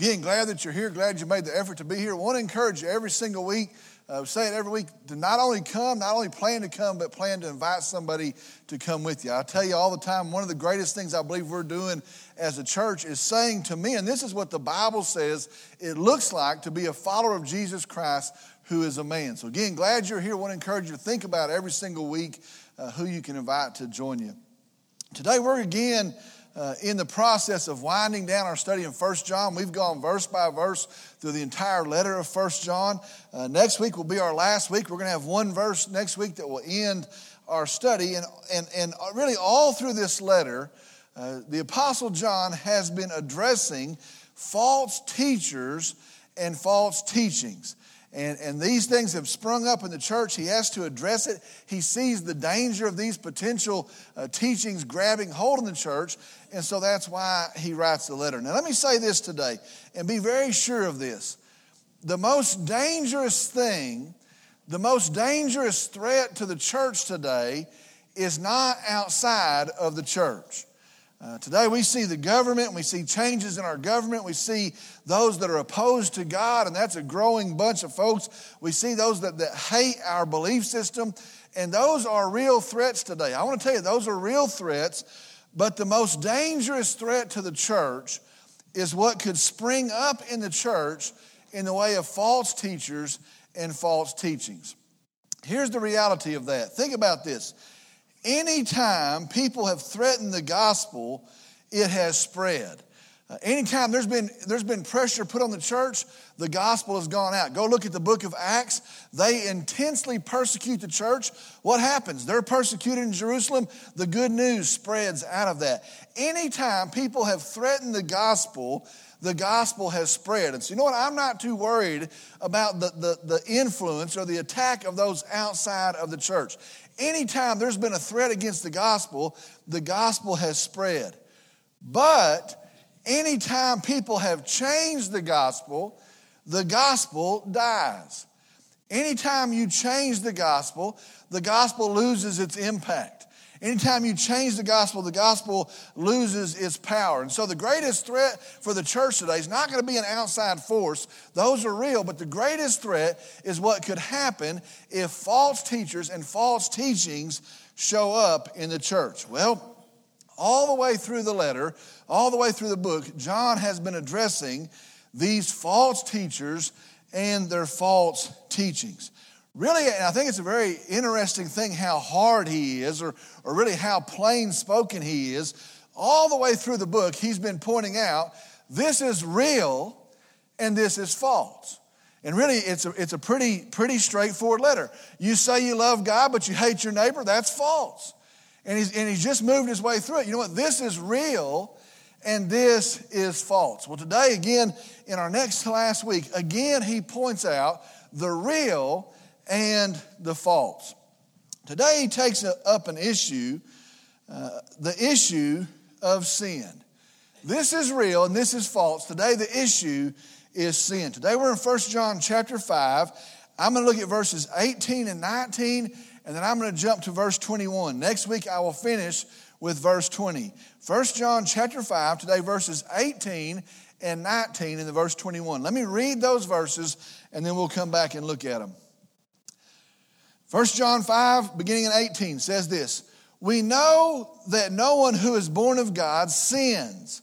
Again, glad that you're here. Glad you made the effort to be here. want to encourage you every single week. Uh, say it every week to not only come, not only plan to come, but plan to invite somebody to come with you. I tell you all the time, one of the greatest things I believe we're doing as a church is saying to me, and this is what the Bible says it looks like to be a follower of Jesus Christ who is a man. So, again, glad you're here. want to encourage you to think about every single week uh, who you can invite to join you. Today, we're again uh, in the process of winding down our study in First John. We've gone verse by verse through the entire letter of First John. Uh, next week will be our last week. We're going to have one verse next week that will end our study. And, and, and really, all through this letter, uh, the Apostle John has been addressing false teachers and false teachings. And, and these things have sprung up in the church. He has to address it. He sees the danger of these potential uh, teachings grabbing hold in the church. And so that's why he writes the letter. Now, let me say this today and be very sure of this. The most dangerous thing, the most dangerous threat to the church today is not outside of the church. Uh, today we see the government, we see changes in our government, we see those that are opposed to God, and that's a growing bunch of folks. We see those that, that hate our belief system, and those are real threats today. I want to tell you, those are real threats, but the most dangerous threat to the church is what could spring up in the church in the way of false teachers and false teachings. Here's the reality of that. Think about this. Anytime people have threatened the gospel, it has spread. Uh, anytime there's been, there's been pressure put on the church, the gospel has gone out. Go look at the book of Acts. They intensely persecute the church. What happens? They're persecuted in Jerusalem. The good news spreads out of that. Anytime people have threatened the gospel, the gospel has spread. And so, you know what? I'm not too worried about the, the, the influence or the attack of those outside of the church. Anytime there's been a threat against the gospel, the gospel has spread. But anytime people have changed the gospel, the gospel dies. Anytime you change the gospel, the gospel loses its impact. Anytime you change the gospel, the gospel loses its power. And so the greatest threat for the church today is not going to be an outside force. Those are real, but the greatest threat is what could happen if false teachers and false teachings show up in the church. Well, all the way through the letter, all the way through the book, John has been addressing these false teachers and their false teachings really, and I think it's a very interesting thing how hard he is, or, or really how plain spoken he is. All the way through the book, he's been pointing out this is real and this is false. And really, it's a, it's a pretty, pretty straightforward letter. You say you love God, but you hate your neighbor, that's false. And he's, and he's just moved his way through it. You know what? This is real and this is false. Well, today, again, in our next class week, again, he points out the real and the false. Today, he takes up an issue, uh, the issue of sin. This is real and this is false. Today, the issue is sin. Today, we're in 1 John chapter 5. I'm going to look at verses 18 and 19, and then I'm going to jump to verse 21. Next week, I will finish with verse 20. 1 John chapter 5, today, verses 18 and 19 in the verse 21. Let me read those verses, and then we'll come back and look at them. 1 John 5, beginning in 18, says this We know that no one who is born of God sins,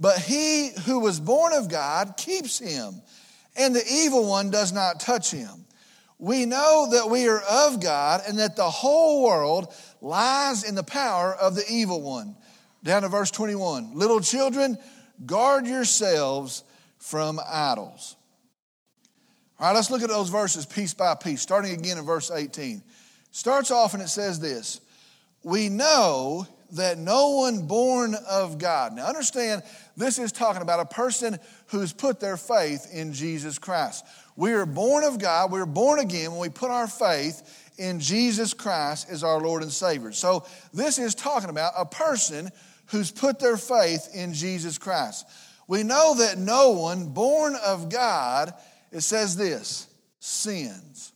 but he who was born of God keeps him, and the evil one does not touch him. We know that we are of God and that the whole world lies in the power of the evil one. Down to verse 21. Little children, guard yourselves from idols. All right, let's look at those verses piece by piece, starting again in verse 18. Starts off and it says this We know that no one born of God. Now, understand, this is talking about a person who's put their faith in Jesus Christ. We are born of God, we're born again when we put our faith in Jesus Christ as our Lord and Savior. So, this is talking about a person who's put their faith in Jesus Christ. We know that no one born of God it says this sins.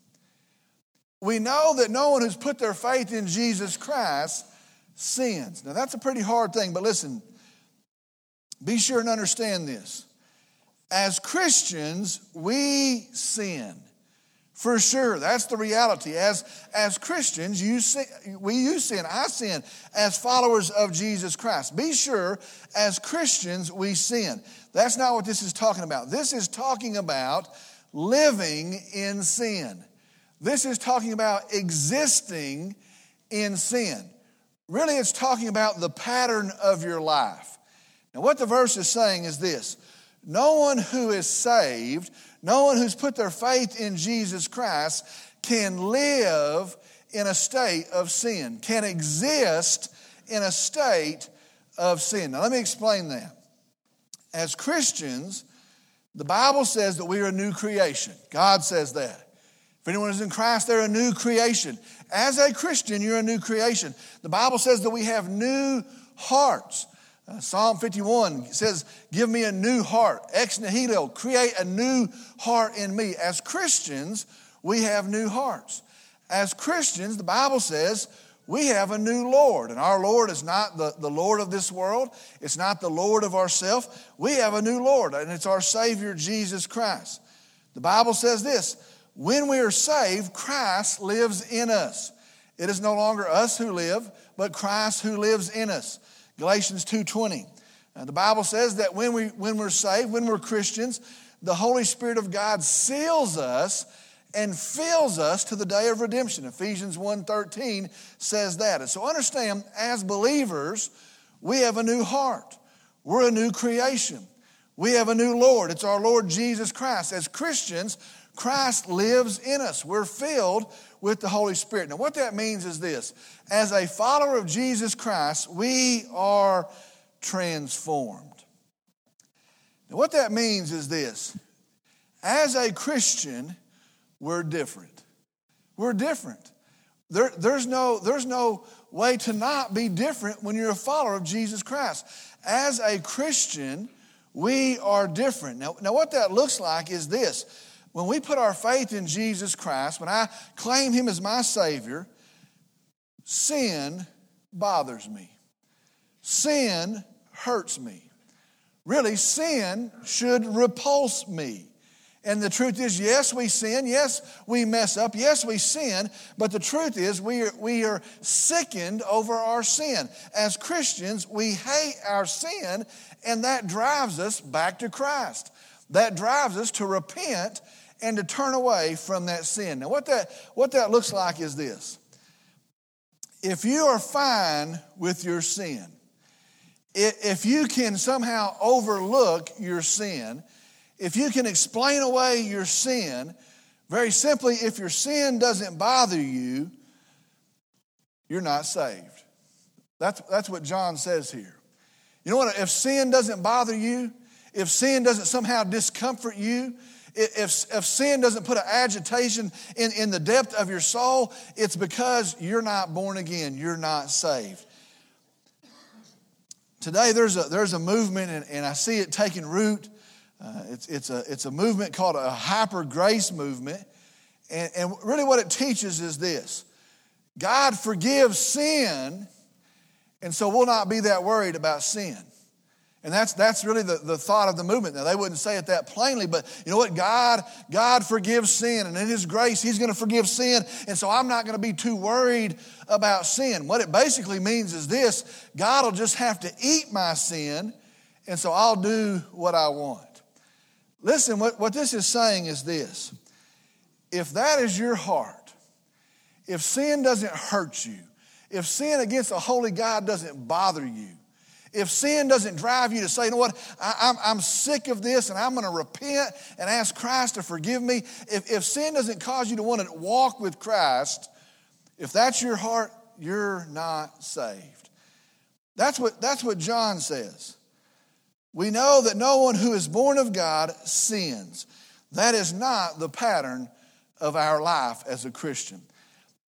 We know that no one who's put their faith in Jesus Christ sins. Now, that's a pretty hard thing, but listen, be sure and understand this. as Christians, we sin. For sure, that's the reality. As, as Christians, you sin, we you sin, I sin as followers of Jesus Christ. Be sure, as Christians, we sin. That's not what this is talking about. This is talking about living in sin. This is talking about existing in sin. Really, it's talking about the pattern of your life. Now, what the verse is saying is this no one who is saved no one who's put their faith in Jesus Christ can live in a state of sin, can exist in a state of sin. Now, let me explain that. As Christians, the Bible says that we are a new creation. God says that. If anyone is in Christ, they're a new creation. As a Christian, you're a new creation. The Bible says that we have new hearts. Uh, Psalm 51 says, Give me a new heart. Ex nihilo, create a new heart in me. As Christians, we have new hearts. As Christians, the Bible says, we have a new Lord. And our Lord is not the, the Lord of this world, it's not the Lord of ourself. We have a new Lord, and it's our Savior, Jesus Christ. The Bible says this when we are saved, Christ lives in us. It is no longer us who live, but Christ who lives in us. Galatians 2.20. Uh, the Bible says that when, we, when we're saved, when we're Christians, the Holy Spirit of God seals us and fills us to the day of redemption. Ephesians 1.13 says that. And so understand, as believers, we have a new heart. We're a new creation. We have a new Lord. It's our Lord Jesus Christ. As Christians, Christ lives in us. We're filled with the Holy Spirit. Now, what that means is this as a follower of Jesus Christ, we are transformed. Now, what that means is this as a Christian, we're different. We're different. There, there's, no, there's no way to not be different when you're a follower of Jesus Christ. As a Christian, we are different. Now, now what that looks like is this when we put our faith in Jesus Christ, when I claim Him as my Savior, sin bothers me. Sin hurts me. Really, sin should repulse me. And the truth is, yes, we sin. Yes, we mess up. Yes, we sin. But the truth is, we are, we are sickened over our sin. As Christians, we hate our sin, and that drives us back to Christ. That drives us to repent and to turn away from that sin. Now, what that, what that looks like is this if you are fine with your sin, if you can somehow overlook your sin, if you can explain away your sin, very simply, if your sin doesn't bother you, you're not saved. That's, that's what John says here. You know what? If sin doesn't bother you, if sin doesn't somehow discomfort you, if, if sin doesn't put an agitation in, in the depth of your soul, it's because you're not born again, you're not saved. Today, there's a, there's a movement, and, and I see it taking root. Uh, it's, it's, a, it's a movement called a hyper grace movement. And, and really, what it teaches is this God forgives sin, and so we'll not be that worried about sin. And that's, that's really the, the thought of the movement. Now, they wouldn't say it that plainly, but you know what? God, God forgives sin, and in His grace, He's going to forgive sin. And so I'm not going to be too worried about sin. What it basically means is this God will just have to eat my sin, and so I'll do what I want. Listen, what, what this is saying is this if that is your heart, if sin doesn't hurt you, if sin against a holy God doesn't bother you, if sin doesn't drive you to say, you know what, I, am I'm sick of this and I'm going to repent and ask Christ to forgive me, if, if sin doesn't cause you to want to walk with Christ, if that's your heart, you're not saved. That's what, that's what John says. We know that no one who is born of God sins. That is not the pattern of our life as a Christian.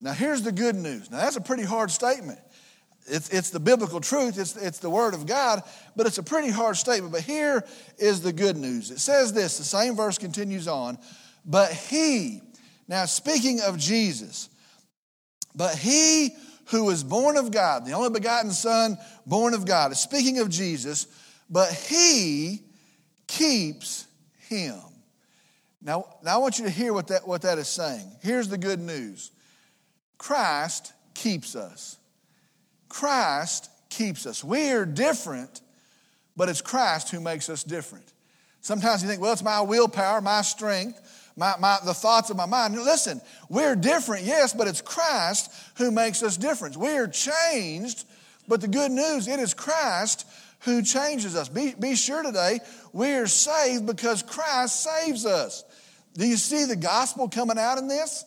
Now, here's the good news. Now, that's a pretty hard statement. It's, it's the biblical truth, it's, it's the Word of God, but it's a pretty hard statement. But here is the good news. It says this, the same verse continues on, but He, now speaking of Jesus, but He who is born of God, the only begotten Son born of God, speaking of Jesus, but He keeps him. Now, now I want you to hear what that, what that is saying. Here's the good news Christ keeps us. Christ keeps us. We are different, but it's Christ who makes us different. Sometimes you think, well, it's my willpower, my strength, my, my, the thoughts of my mind. Listen, we're different, yes, but it's Christ who makes us different. We are changed, but the good news, it is Christ who changes us. Be, be sure today, we are saved because Christ saves us. Do you see the gospel coming out in this?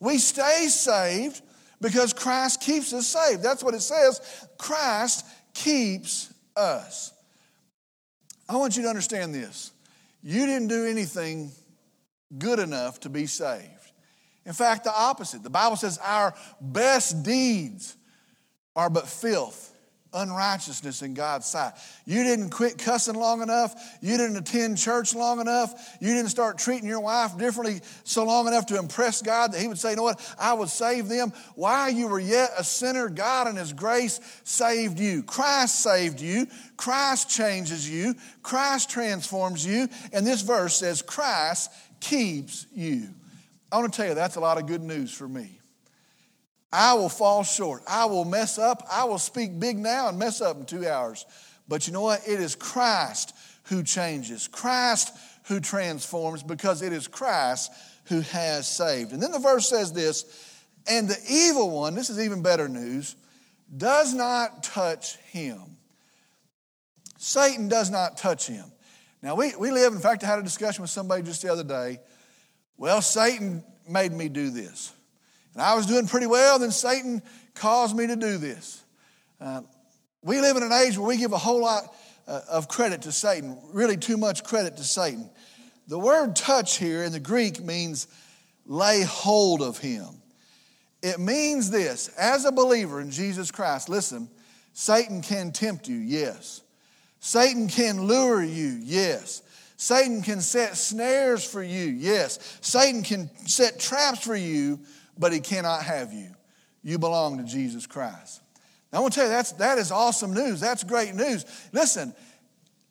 We stay saved because Christ keeps us saved. That's what it says. Christ keeps us. I want you to understand this. You didn't do anything good enough to be saved. In fact, the opposite. The Bible says our best deeds are but filth unrighteousness in God's sight. You didn't quit cussing long enough. You didn't attend church long enough. You didn't start treating your wife differently so long enough to impress God that He would say, you know what, I would save them. While you were yet a sinner, God in His grace saved you. Christ saved you. Christ changes you. Christ transforms you. And this verse says, Christ keeps you. I want to tell you, that's a lot of good news for me. I will fall short. I will mess up. I will speak big now and mess up in two hours. But you know what? It is Christ who changes, Christ who transforms, because it is Christ who has saved. And then the verse says this and the evil one, this is even better news, does not touch him. Satan does not touch him. Now, we, we live, in fact, I had a discussion with somebody just the other day. Well, Satan made me do this. And I was doing pretty well, then Satan caused me to do this. Uh, we live in an age where we give a whole lot uh, of credit to Satan, really too much credit to Satan. The word touch here in the Greek means lay hold of him. It means this as a believer in Jesus Christ, listen, Satan can tempt you, yes. Satan can lure you, yes. Satan can set snares for you, yes. Satan can set traps for you but he cannot have you. You belong to Jesus Christ. Now, I want to tell you, that's, that is awesome news. That's great news. Listen,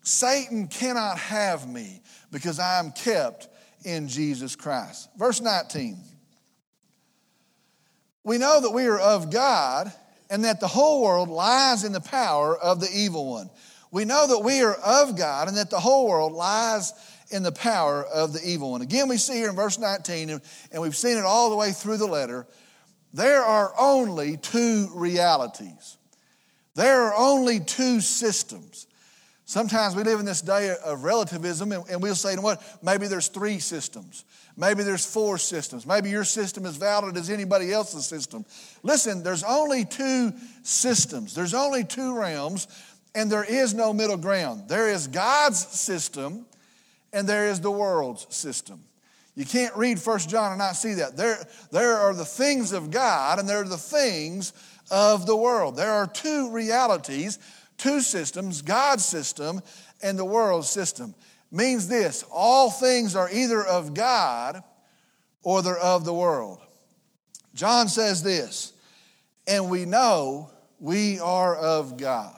Satan cannot have me because I am kept in Jesus Christ. Verse 19. We know that we are of God and that the whole world lies in the power of the evil one. We know that we are of God and that the whole world lies in the power of the evil one. Again, we see here in verse 19, and, we've seen it all the way through the letter, there are only two realities. There are only two systems. Sometimes we live in this day of relativism, and we'll say, you know what, maybe there's three systems. Maybe there's four systems. Maybe your system is valid as anybody else's system. Listen, there's only two systems, there's only two realms, and there is no middle ground. There is God's system, and there is the world's system. You can't read First John and not see that. There, there are the things of God and there are the things of the world. There are two realities, two systems God's system and the world's system. Means this all things are either of God or they're of the world. John says this, and we know we are of God.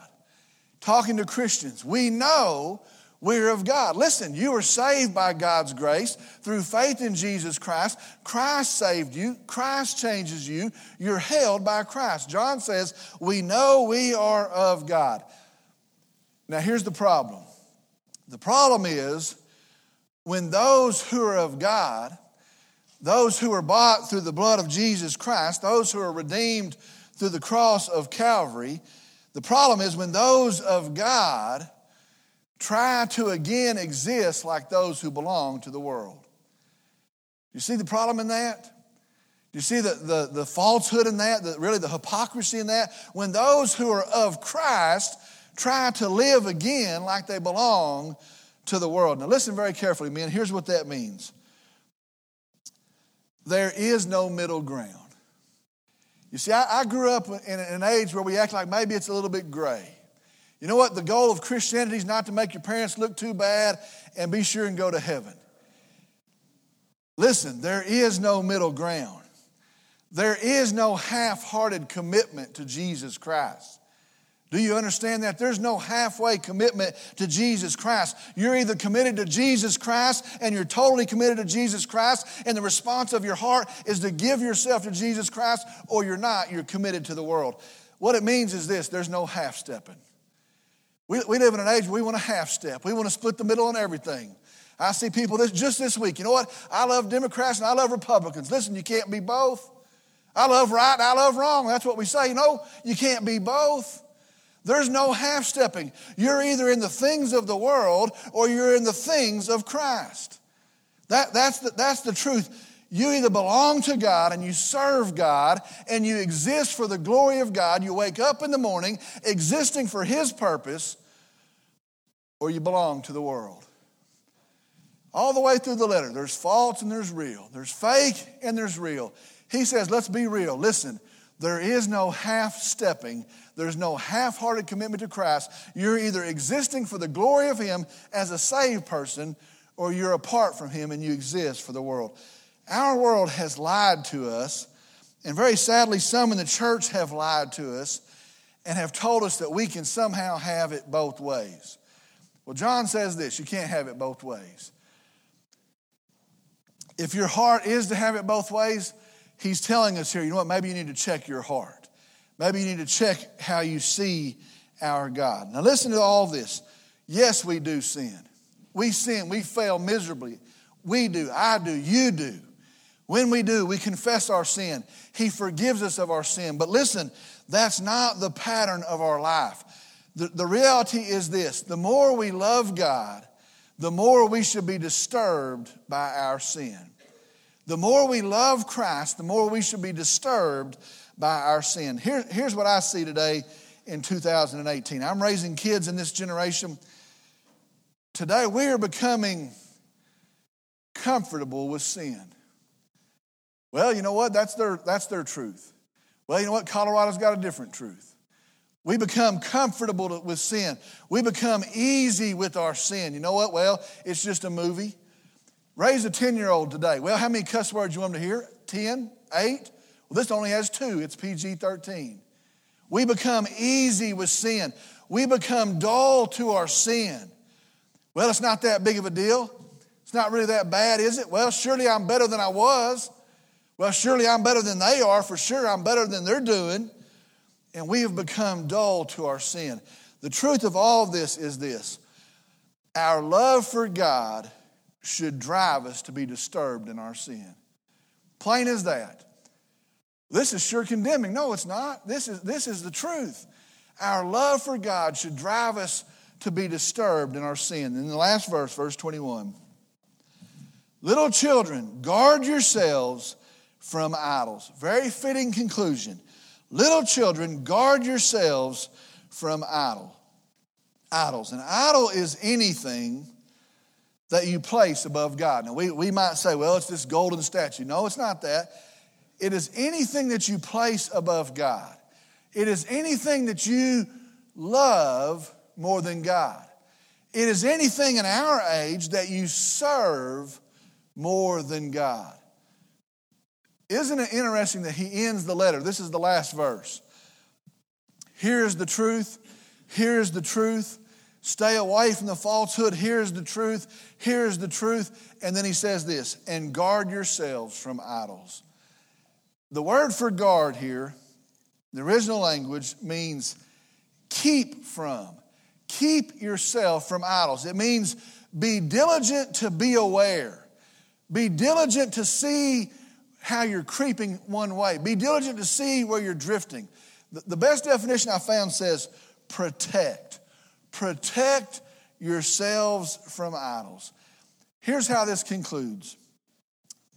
Talking to Christians, we know we're of God. Listen, you are saved by God's grace through faith in Jesus Christ. Christ saved you. Christ changes you. You're held by Christ. John says, We know we are of God. Now, here's the problem the problem is when those who are of God, those who are bought through the blood of Jesus Christ, those who are redeemed through the cross of Calvary, the problem is when those of God try to again exist like those who belong to the world. You see the problem in that? You see the, the, the falsehood in that, the, really the hypocrisy in that? When those who are of Christ try to live again like they belong to the world. Now, listen very carefully, men. Here's what that means there is no middle ground. You see, I, I grew up in an age where we act like maybe it's a little bit gray. You know what? The goal of Christianity is not to make your parents look too bad and be sure and go to heaven. Listen, there is no middle ground. There is no half hearted commitment to Jesus Christ. Do you understand that? There's no halfway commitment to Jesus Christ. You're either committed to Jesus Christ and you're totally committed to Jesus Christ, and the response of your heart is to give yourself to Jesus Christ, or you're not. You're committed to the world. What it means is this there's no half stepping. We, we live in an age where we want a half step, we want to split the middle on everything. I see people this, just this week. You know what? I love Democrats and I love Republicans. Listen, you can't be both. I love right and I love wrong. That's what we say. You know, you can't be both. There's no half stepping. You're either in the things of the world or you're in the things of Christ. That, that's, the, that's the truth. You either belong to God and you serve God and you exist for the glory of God. You wake up in the morning existing for His purpose, or you belong to the world. All the way through the letter, there's false and there's real. There's fake and there's real. He says, let's be real. Listen, there is no half stepping, there's no half hearted commitment to Christ. You're either existing for the glory of Him as a saved person, or you're apart from Him and you exist for the world. Our world has lied to us, and very sadly, some in the church have lied to us and have told us that we can somehow have it both ways. Well, John says this you can't have it both ways. If your heart is to have it both ways, he's telling us here, you know what, maybe you need to check your heart. Maybe you need to check how you see our God. Now, listen to all this. Yes, we do sin. We sin, we fail miserably. We do, I do, you do. When we do, we confess our sin. He forgives us of our sin. But listen, that's not the pattern of our life. The, the reality is this the more we love God, the more we should be disturbed by our sin. The more we love Christ, the more we should be disturbed by our sin. Here, here's what I see today in 2018. I'm raising kids in this generation. Today, we are becoming comfortable with sin. Well, you know what? That's their, that's their truth. Well, you know what? Colorado's got a different truth. We become comfortable with sin. We become easy with our sin. You know what? Well, it's just a movie. Raise a 10 year old today. Well, how many cuss words you want them to hear? 10? 8? Well, this only has two. It's PG 13. We become easy with sin. We become dull to our sin. Well, it's not that big of a deal. It's not really that bad, is it? Well, surely I'm better than I was. Well, surely I'm better than they are. For sure, I'm better than they're doing. And we have become dull to our sin. The truth of all this is this our love for God should drive us to be disturbed in our sin. Plain as that. This is sure condemning. No, it's not. This is, this is the truth. Our love for God should drive us to be disturbed in our sin. In the last verse, verse 21, little children, guard yourselves from idols. Very fitting conclusion. Little children, guard yourselves from idol. Idols. An idol is anything that you place above God. Now, we, we might say, well, it's this golden statue. No, it's not that. It is anything that you place above God. It is anything that you love more than God. It is anything in our age that you serve more than God. Isn't it interesting that he ends the letter? This is the last verse. Here is the truth. Here is the truth. Stay away from the falsehood. Here's the truth. Here's the truth. And then he says this and guard yourselves from idols. The word for guard here, the original language means keep from. Keep yourself from idols. It means be diligent to be aware. Be diligent to see how you're creeping one way. Be diligent to see where you're drifting. The best definition I found says protect. Protect yourselves from idols. Here's how this concludes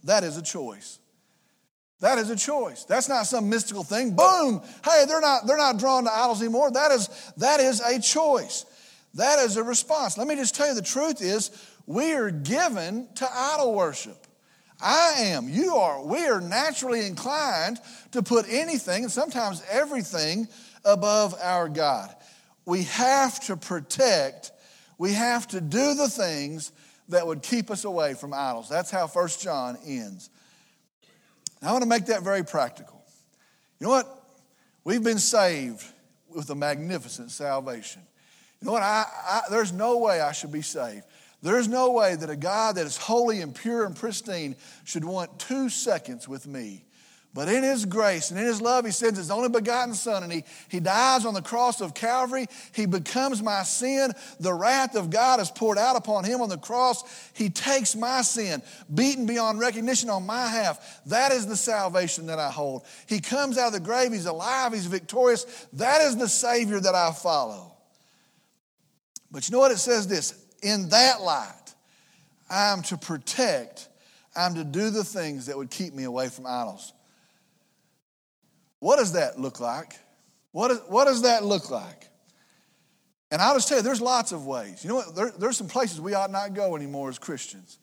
that is a choice. That is a choice. That's not some mystical thing. Boom! Hey, they're not, they're not drawn to idols anymore. That is, that is a choice. That is a response. Let me just tell you the truth is we are given to idol worship. I am, you are, we are naturally inclined to put anything and sometimes everything above our God. We have to protect, we have to do the things that would keep us away from idols. That's how First John ends. I want to make that very practical. You know what? We've been saved. with a magnificent salvation. You know what? I, I, there's no way I should be saved. There's no way that a God that is holy and pure and pristine should want two seconds with me. But in His grace and in His love, He sends His only begotten Son and He, he dies on the cross of Calvary. He becomes my sin. The wrath of God is poured out upon Him on the cross. He takes my sin, beaten beyond recognition on my half. That is the salvation that I hold. He comes out of the grave. He's alive. He's victorious. That is the Savior that I follow. But you know what? It says this in that light, I'm to protect, I'm to do the things that would keep me away from idols. What does that look like? What, is, what does that look like? And I'll just tell you, there's lots of ways. You know what? There, there's some places we ought not go anymore as Christians.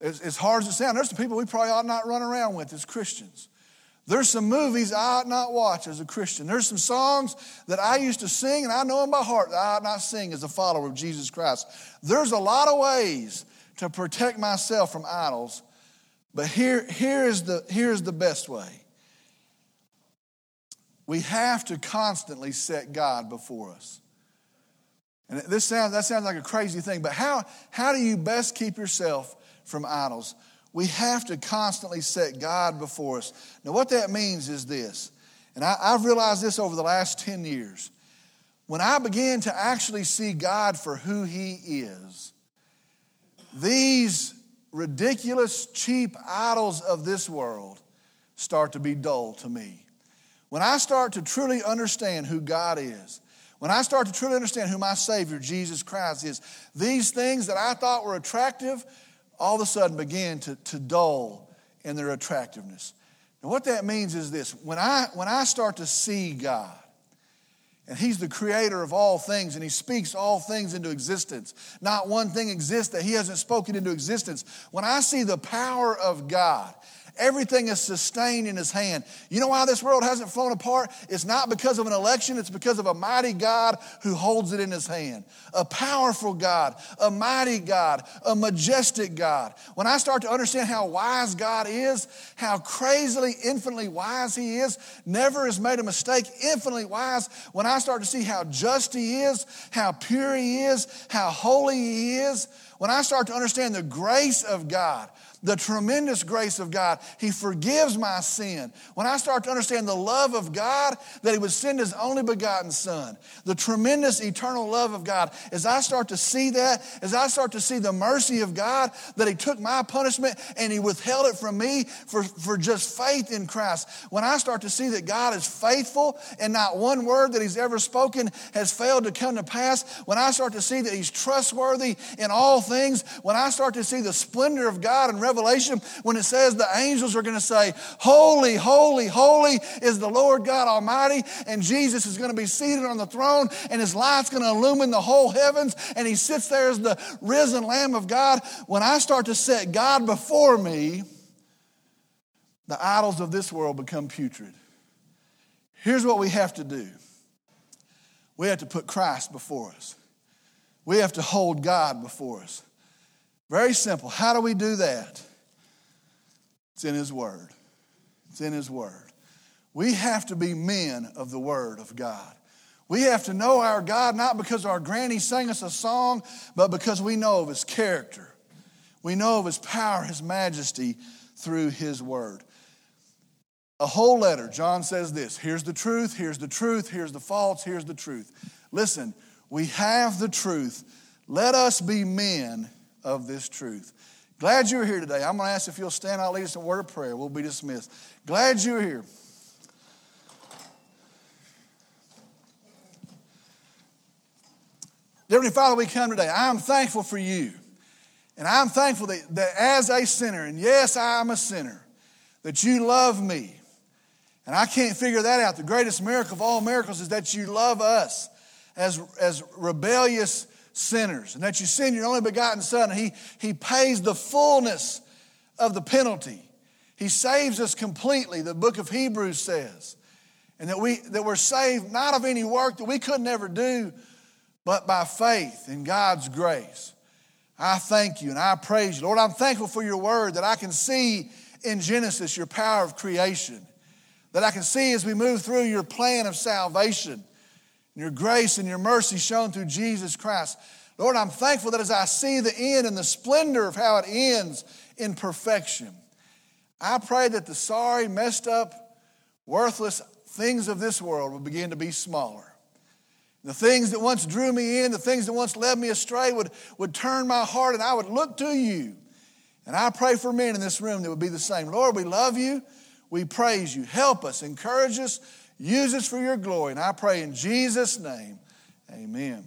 As, as hard as it sounds, there's some people we probably ought not run around with as Christians. There's some movies I ought not watch as a Christian. There's some songs that I used to sing and I know in my heart that I ought not sing as a follower of Jesus Christ. There's a lot of ways to protect myself from idols, but here, here, is, the, here is the best way. We have to constantly set God before us. And this sounds, that sounds like a crazy thing, but how, how do you best keep yourself from idols? We have to constantly set God before us. Now, what that means is this, and I, I've realized this over the last 10 years. When I began to actually see God for who He is, these ridiculous, cheap idols of this world start to be dull to me. When I start to truly understand who God is, when I start to truly understand who my Savior, Jesus Christ, is, these things that I thought were attractive all of a sudden begin to, to dull in their attractiveness. And what that means is this when I, when I start to see God, and He's the creator of all things, and He speaks all things into existence. Not one thing exists that He hasn't spoken into existence. When I see the power of God Everything is sustained in his hand. You know why this world hasn't flown apart? It's not because of an election, it's because of a mighty God who holds it in his hand. A powerful God, a mighty God, a majestic God. When I start to understand how wise God is, how crazily, infinitely wise he is, never has made a mistake, infinitely wise. When I start to see how just he is, how pure he is, how holy he is, when I start to understand the grace of God, the tremendous grace of God. He forgives my sin. When I start to understand the love of God, that He would send His only begotten Son, the tremendous eternal love of God, as I start to see that, as I start to see the mercy of God, that He took my punishment and He withheld it from me for, for just faith in Christ. When I start to see that God is faithful and not one word that He's ever spoken has failed to come to pass, when I start to see that He's trustworthy in all things, when I start to see the splendor of God and Revelation when it says the angels are going to say, Holy, holy, holy is the Lord God Almighty, and Jesus is going to be seated on the throne, and his light's going to illumine the whole heavens, and he sits there as the risen Lamb of God. When I start to set God before me, the idols of this world become putrid. Here's what we have to do we have to put Christ before us, we have to hold God before us. Very simple. How do we do that? It's in His Word. It's in His Word. We have to be men of the Word of God. We have to know our God not because our granny sang us a song, but because we know of His character. We know of His power, His majesty through His Word. A whole letter, John says this here's the truth, here's the truth, here's the false, here's the truth. Listen, we have the truth. Let us be men of this truth. Glad you're here today. I'm going to ask if you'll stand. I'll lead us in a word of prayer. We'll be dismissed. Glad you're here. Heavenly Father, we come today. I'm thankful for you. And I'm thankful that, that as a sinner, and yes, I'm a sinner, that you love me. And I can't figure that out. The greatest miracle of all miracles is that you love us as, as rebellious sinners, and that you send your only begotten Son, and he, he pays the fullness of the penalty. He saves us completely, the book of Hebrews says. And that, we, that we're saved not of any work that we could never do, but by faith in God's grace. I thank you and I praise you. Lord, I'm thankful for your word that I can see in Genesis your power of creation, that I can see as we move through your plan of salvation your grace and your mercy shown through Jesus Christ. Lord, I'm thankful that as I see the end and the splendor of how it ends in perfection, I pray that the sorry, messed up, worthless things of this world will begin to be smaller. The things that once drew me in, the things that once led me astray would, would turn my heart and I would look to you. And I pray for men in this room that would be the same. Lord, we love you. We praise you. Help us, encourage us, use us for your glory. And I pray in Jesus' name, amen.